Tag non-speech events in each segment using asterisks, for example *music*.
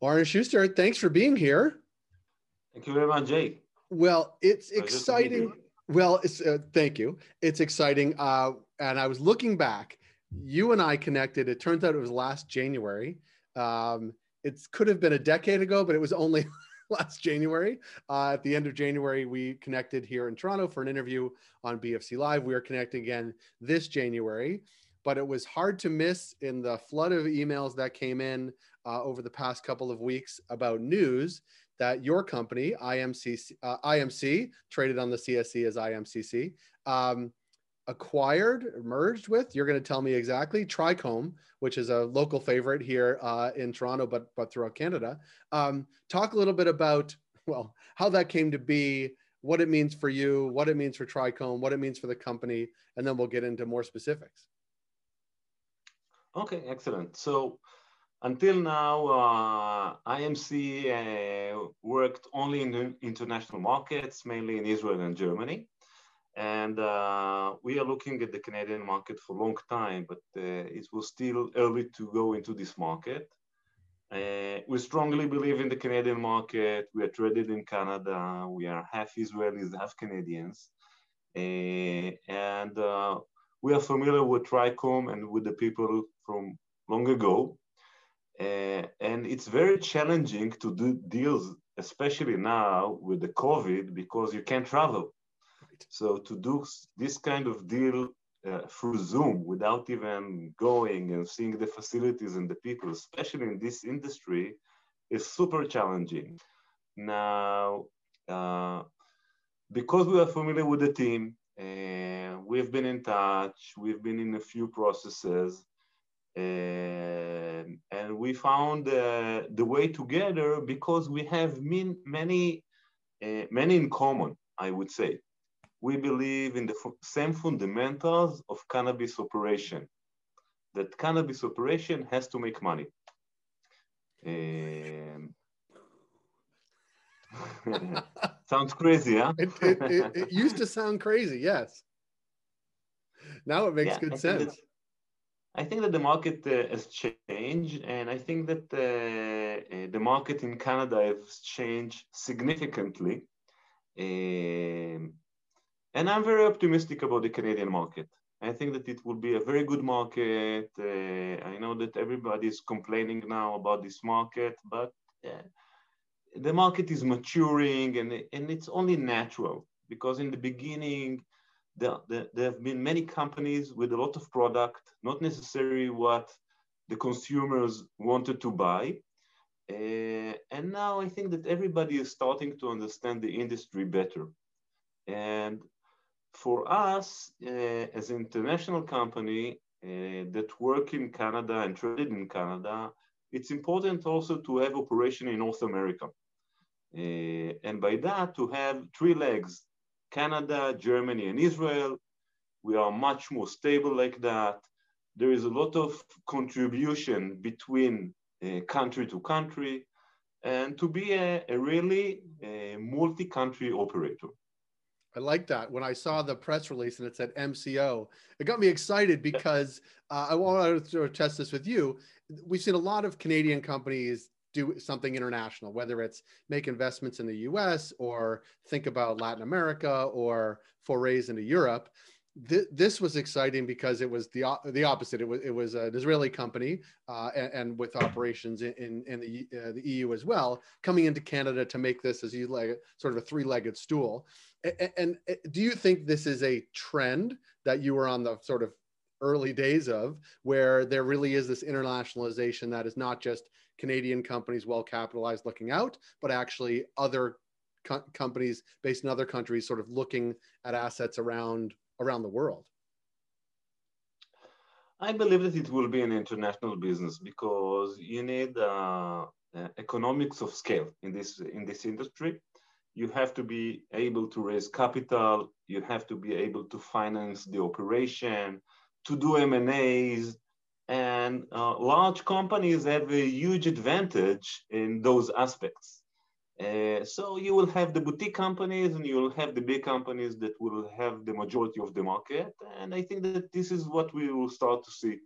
Oren Shuster, thanks for being here. Thank you very much, Jay. Well, it's exciting. Well, it's, uh, thank you. It's exciting. Uh, and I was looking back. You and I connected. It turns out it was last January. Um, it could have been a decade ago, but it was only *laughs* last January. Uh, at the end of January, we connected here in Toronto for an interview on BFC Live. We are connecting again this January, but it was hard to miss in the flood of emails that came in uh, over the past couple of weeks about news that your company, IMC, uh, IMC, traded on the CSE as IMCC, um, acquired, merged with, you're going to tell me exactly, Trichome, which is a local favorite here uh, in Toronto, but, but throughout Canada. Um, talk a little bit about, well, how that came to be, what it means for you, what it means for Trichome, what it means for the company, and then we'll get into more specifics. Okay, excellent. So until now, uh, IMC uh, worked only in international markets, mainly in Israel and Germany. And uh, we are looking at the Canadian market for a long time, but uh, it was still early to go into this market. Uh, we strongly believe in the Canadian market. We are traded in Canada. We are half Israelis, half Canadians. Uh, and we are familiar with Trichome and with the people from long ago. Uh, and it's very challenging to do deals, especially now with the COVID, because you can't travel. Right. So to do this kind of deal uh, through Zoom without even going and seeing the facilities and the people, especially in this industry, is super challenging. Now, uh, because we are familiar with the team, uh, we've been in touch, we've been in a few processes, um, and we found uh, the way together because we have min, many, uh, many in common, I would say. We believe in the same fundamentals of cannabis operation, that cannabis operation has to make money. Um, *laughs* sounds crazy, huh? it, it, it, it, used to sound crazy, yes. Now it makes yeah, good sense. I think that the market uh, has changed, and I think that uh, uh, the market in Canada has changed significantly. Um, and I'm very optimistic about the Canadian market. I think that it will be a very good market. Uh, I know that everybody is complaining now about this market, but uh, the market is maturing and, and it's only natural because in the beginning, there, there, there, have been many companies with a lot of product, not necessarily what the consumers wanted to buy. Uh, and now I think that everybody is starting to understand the industry better. And for us, uh, as an international company uh, that work in Canada and trade in Canada, it's important also to have operation in North America. And by that, to have three legs, Canada, Germany, and Israel. We are much more stable like that. There is a lot of contribution between uh, country to country and to be a, a really a multi-country operator. I like that. When I saw the press release and it said MCO, it got me excited because uh, I wanted to test this with you. We've seen a lot of Canadian companies do something international, whether it's make investments in the US or think about Latin America or forays into Europe. Th- this was exciting because it was the, the opposite. It was, it was an Israeli company uh, and, and, with operations in, in, in the, uh, the EU as well, coming into Canada to make this as you like sort of a three legged stool. And, and do you think this is a trend that you were on the sort of early days of, where there really is this internationalization that is not just Canadian companies well capitalized looking out, but actually other co- companies based in other countries sort of looking at assets around around the world. I believe that it will be an international business because you need uh, uh, economics of scale in this in this industry. You have to be able to raise capital. You have to be able to finance the operation to do M&As, and uh, large companies have a huge advantage in those aspects. Uh, so you will have the boutique companies and you will have the big companies that will have the majority of the market. And I think that this is what we will start to see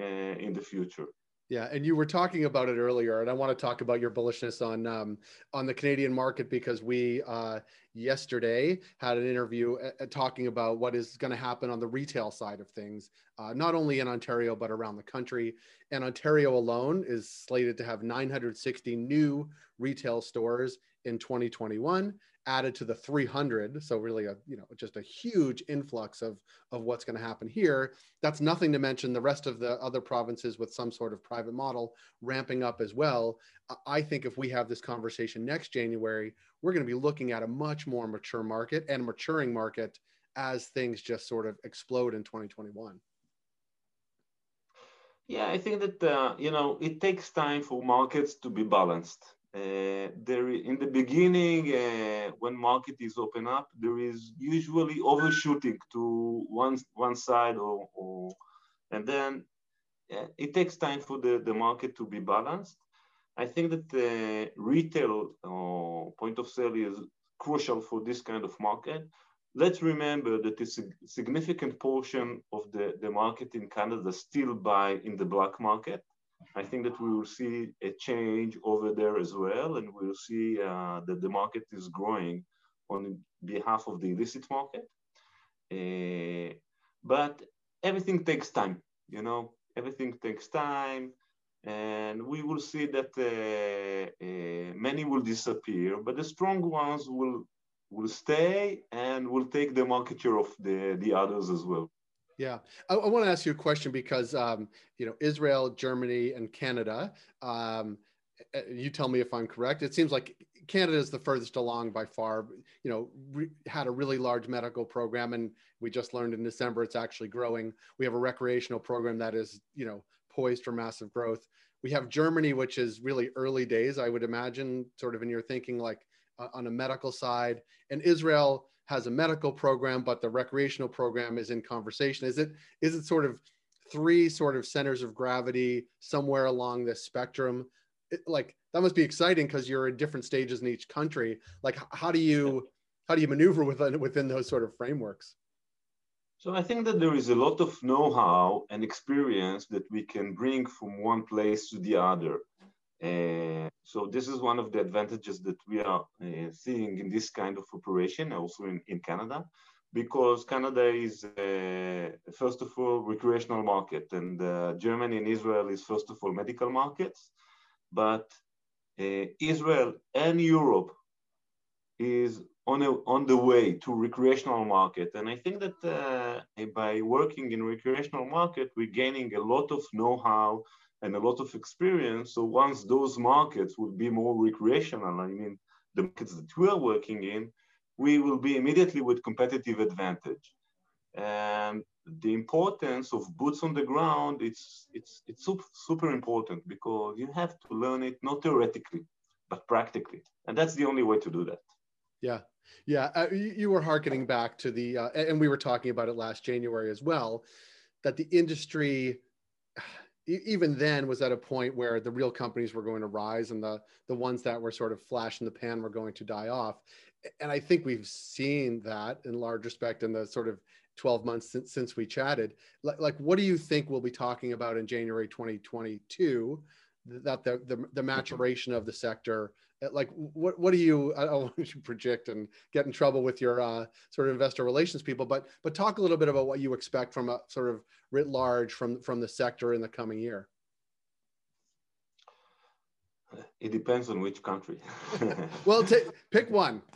uh, in the future. Yeah, and you were talking about it earlier, and I want to talk about your bullishness on um, on the Canadian market because we uh, yesterday had an interview uh, uh talking about what is going to happen on the retail side of things, uh, not only in Ontario but around the country. And Ontario alone is slated to have 960 new retail stores in 2021, added to the 300 so really a you know just a huge influx of of what's going to happen here. That's nothing to mention the rest of the other provinces with some sort of private model ramping up as well. I think if we have this conversation next january we're going to be looking at a much more mature market and maturing market as things just sort of explode in 2021 yeah i think that uh, you know it takes time for markets to be balanced uh, there in the beginning, uh, when market is open up, there is usually overshooting to one one side, or, or and then uh, it takes time for the, the market to be balanced. I think that the retail or point of sale is crucial for this kind of market. Let's remember that a significant portion of the, the market in Canada still buy in the black market. I think that we will see a change over there as well, and we'll see uh, that the market is growing on behalf of the illicit market. Uh, but everything takes time, you know, everything takes time, and we will see that uh, uh many will disappear, but the strong ones will will stay and will take the market share of the, the others as well. Yeah, I, I want to ask you a question because um, you know Israel, Germany, and Canada. Um, you tell me if I'm correct. It seems like Canada is the furthest along by far. You know, re- had a really large medical program, and we just learned in December it's actually growing. We have a recreational program that is you know poised for massive growth. We have Germany, which is really early days, I would imagine, sort of in your thinking, like uh, on a medical side, and Israel has a medical program, but the recreational program is in conversation. Is it is it sort of three sort of centers of gravity somewhere along this spectrum? It, like that must be exciting because you're in different stages in each country. Like how do you how do you maneuver within within those sort of frameworks? So I think that there is a lot of know-how and experience that we can bring from one place to the other. Uh, so this is one of the advantages that we are uh, seeing in this kind of operation, also in, in Canada, because Canada is, uh, first of all, recreational market, and uh, Germany and Israel is, first of all, medical markets. But uh, Israel and Europe is on, a, on the way to recreational market. And I think that uh, by working in recreational market, we're gaining a lot of know-how and a lot of experience. So once those markets will be more recreational, I mean, the markets that we are working in, we will be immediately with competitive advantage. And the importance of boots on the ground, it's, it's, it's super, important because you have to learn it not theoretically, but practically. And that's the only way to do that. Yeah. Yeah. Uh, you, you, were harkening back to the, uh, and we were talking about it last January as well, that the industry even then was at a point where the real companies were going to rise and the the ones that were sort of flash in the pan were going to die off. And i think we've seen that in large respect in the sort of 12 months since, since we chatted. Like, like what do you think we'll be talking about in january 2022 that the, the, the maturation of the sector uh, like what what do you i don't *laughs* want to project and get in trouble with your uh, sort of investor relations people but but talk a little bit about what you expect from a sort of writ large from from the sector in the coming year. It depends on which country. *laughs* Well pick one. *laughs*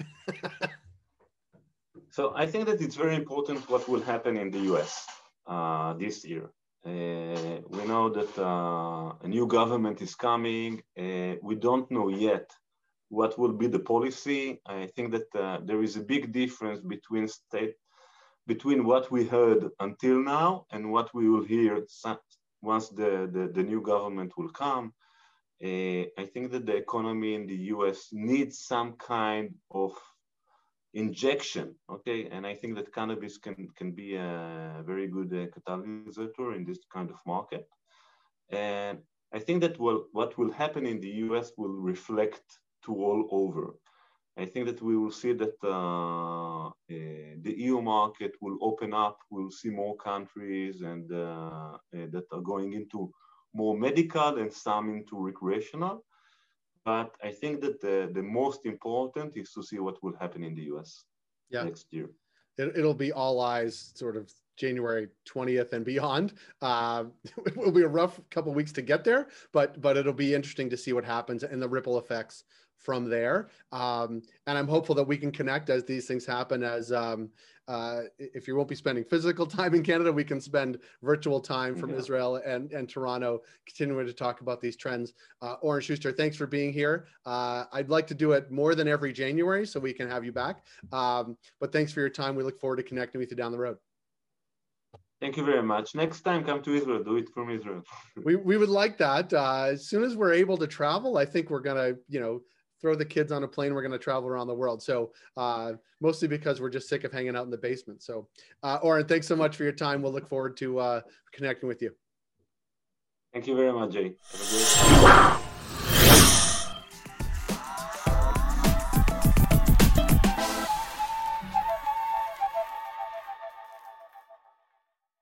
So i think that it's very important what will happen in the us uh, this year we know that uh, a new government is coming. Uh, we don't know yet what will be the policy. I think that uh, there is a big difference between state, between what we heard until now and what we will hear once the, the, the new government will come. Uh, I think that the economy in the US needs some kind of injection, okay? And I think that cannabis can, can be a very good uh, in this kind of market. And I think that will, what will happen in the US will reflect to all over. I think that we will see that uh, uh, the EU market will open up. We'll see more countries and uh, uh, that are going into more medical and some into recreational. But I think that the, the most important is to see what will happen in the US yeah. next year. It, it'll be all eyes sort of January 20th and beyond. Uh, *laughs* it will be a rough couple weeks to get there, but but it'll be interesting to see what happens and the ripple effects from there. Um, and I'm hopeful that we can connect as these things happen. As um, uh, if you won't be spending physical *laughs* time in Canada, we can spend virtual time from yeah. Israel and, and Toronto, continuing to talk about these trends. Uh, Oren Shuster, thanks for being here. Uh, I'd like to do it more than every January so we can have you back. Um, but thanks for your time. We look forward to connecting with you down the road. Thank you very much. Next time, come to Israel. Do it from Israel. we, we would like that. Uh, as soon as we're able to travel, I think we're gonna, you know, throw the kids on a plane. We're gonna travel around the world. So uh, mostly because we're just sick of hanging out in the basement. So, uh, Oren, thanks so much for your time. We'll look forward to uh, connecting with you. Thank you very much, Jay.